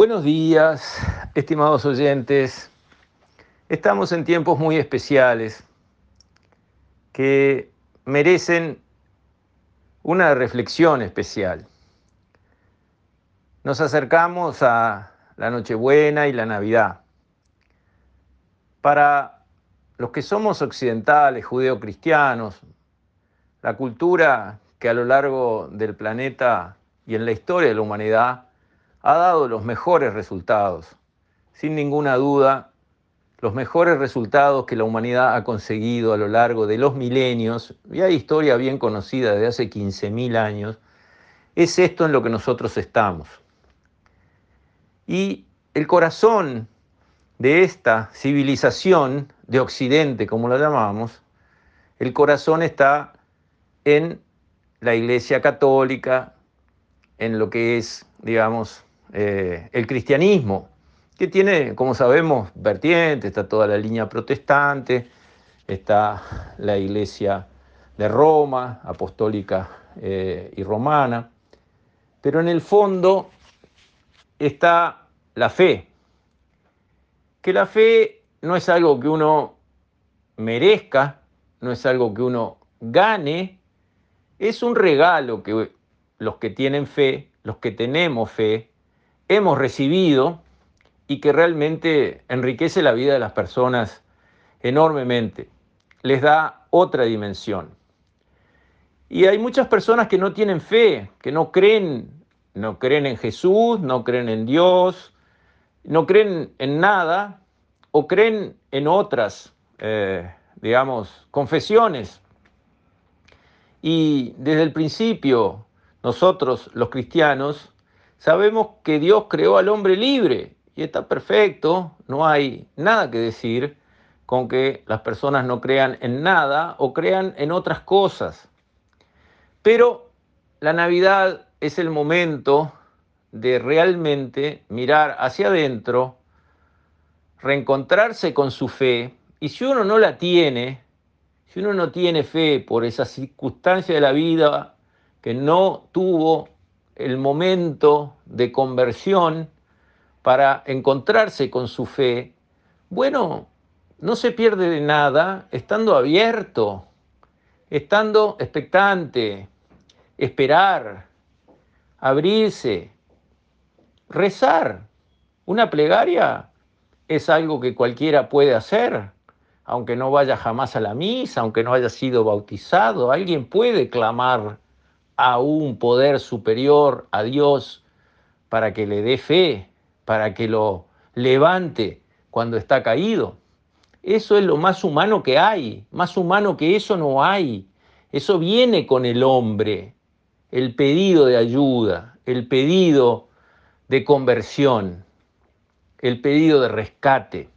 Buenos días, estimados oyentes. Estamos en tiempos muy especiales que merecen una reflexión especial. Nos acercamos a la Nochebuena y la Navidad. Para los que somos occidentales, judeocristianos, la cultura que a lo largo del planeta y en la historia de la humanidad ha dado los mejores resultados. Sin ninguna duda, los mejores resultados que la humanidad ha conseguido a lo largo de los milenios, y hay historia bien conocida de hace 15.000 años, es esto en lo que nosotros estamos. Y el corazón de esta civilización de Occidente, como la llamamos, el corazón está en la Iglesia Católica, en lo que es, digamos, eh, el cristianismo, que tiene, como sabemos, vertientes, está toda la línea protestante, está la iglesia de Roma, apostólica eh, y romana, pero en el fondo está la fe, que la fe no es algo que uno merezca, no es algo que uno gane, es un regalo que los que tienen fe, los que tenemos fe, hemos recibido y que realmente enriquece la vida de las personas enormemente, les da otra dimensión. Y hay muchas personas que no tienen fe, que no creen, no creen en Jesús, no creen en Dios, no creen en nada o creen en otras, eh, digamos, confesiones. Y desde el principio, nosotros los cristianos Sabemos que Dios creó al hombre libre y está perfecto, no hay nada que decir con que las personas no crean en nada o crean en otras cosas. Pero la Navidad es el momento de realmente mirar hacia adentro, reencontrarse con su fe, y si uno no la tiene, si uno no tiene fe por esa circunstancia de la vida que no tuvo el momento de conversión para encontrarse con su fe, bueno, no se pierde de nada estando abierto, estando expectante, esperar, abrirse, rezar. Una plegaria es algo que cualquiera puede hacer, aunque no vaya jamás a la misa, aunque no haya sido bautizado, alguien puede clamar a un poder superior, a Dios, para que le dé fe, para que lo levante cuando está caído. Eso es lo más humano que hay, más humano que eso no hay. Eso viene con el hombre, el pedido de ayuda, el pedido de conversión, el pedido de rescate.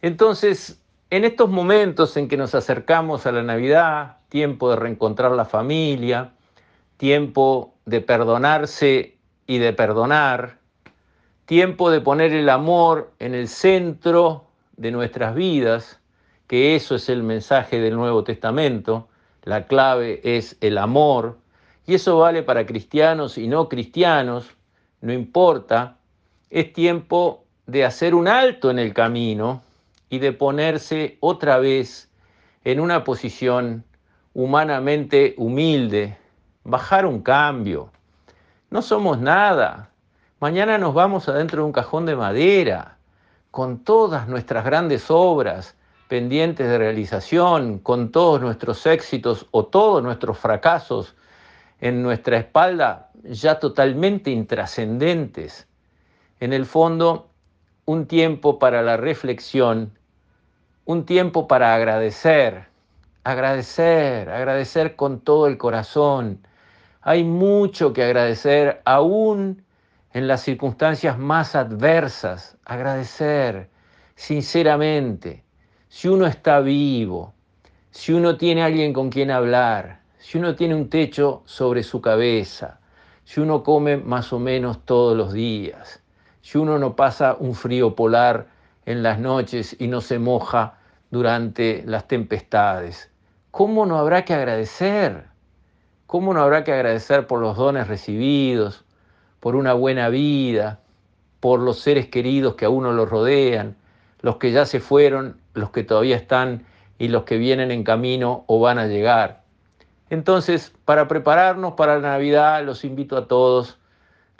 Entonces, en estos momentos en que nos acercamos a la Navidad, tiempo de reencontrar la familia, tiempo de perdonarse y de perdonar, tiempo de poner el amor en el centro de nuestras vidas, que eso es el mensaje del Nuevo Testamento, la clave es el amor, y eso vale para cristianos y no cristianos, no importa, es tiempo de hacer un alto en el camino y de ponerse otra vez en una posición humanamente humilde, bajar un cambio. No somos nada. Mañana nos vamos adentro de un cajón de madera, con todas nuestras grandes obras pendientes de realización, con todos nuestros éxitos o todos nuestros fracasos en nuestra espalda ya totalmente intrascendentes. En el fondo, un tiempo para la reflexión, un tiempo para agradecer, agradecer, agradecer con todo el corazón, hay mucho que agradecer aún en las circunstancias más adversas. Agradecer sinceramente. Si uno está vivo, si uno tiene alguien con quien hablar, si uno tiene un techo sobre su cabeza, si uno come más o menos todos los días, si uno no pasa un frío polar en las noches y no se moja durante las tempestades, ¿cómo no habrá que agradecer? ¿Cómo no habrá que agradecer por los dones recibidos, por una buena vida, por los seres queridos que a uno los rodean, los que ya se fueron, los que todavía están y los que vienen en camino o van a llegar. Entonces, para prepararnos para la Navidad, los invito a todos,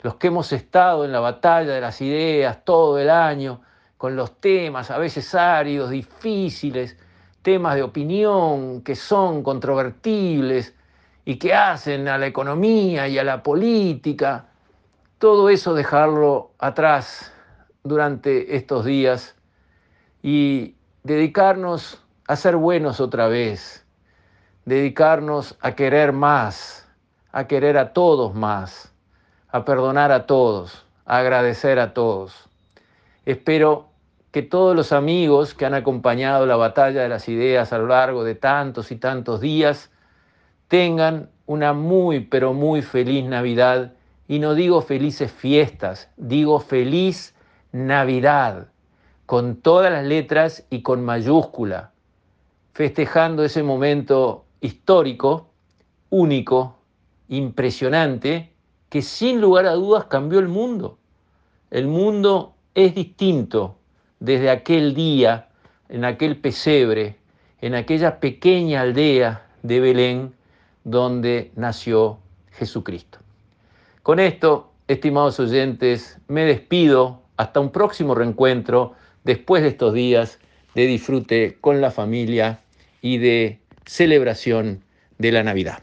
los que hemos estado en la batalla de las ideas todo el año, con los temas a veces áridos, difíciles, temas de opinión que son controvertibles y que hacen a la economía y a la política, todo eso dejarlo atrás durante estos días y dedicarnos a ser buenos otra vez, dedicarnos a querer más, a querer a todos más, a perdonar a todos, a agradecer a todos. Espero que todos los amigos que han acompañado la batalla de las ideas a lo largo de tantos y tantos días tengan una muy, pero muy feliz Navidad. Y no digo felices fiestas, digo feliz Navidad, con todas las letras y con mayúscula, festejando ese momento histórico, único, impresionante, que sin lugar a dudas cambió el mundo. El mundo es distinto desde aquel día, en aquel pesebre, en aquella pequeña aldea de Belén donde nació Jesucristo. Con esto, estimados oyentes, me despido hasta un próximo reencuentro después de estos días de disfrute con la familia y de celebración de la Navidad.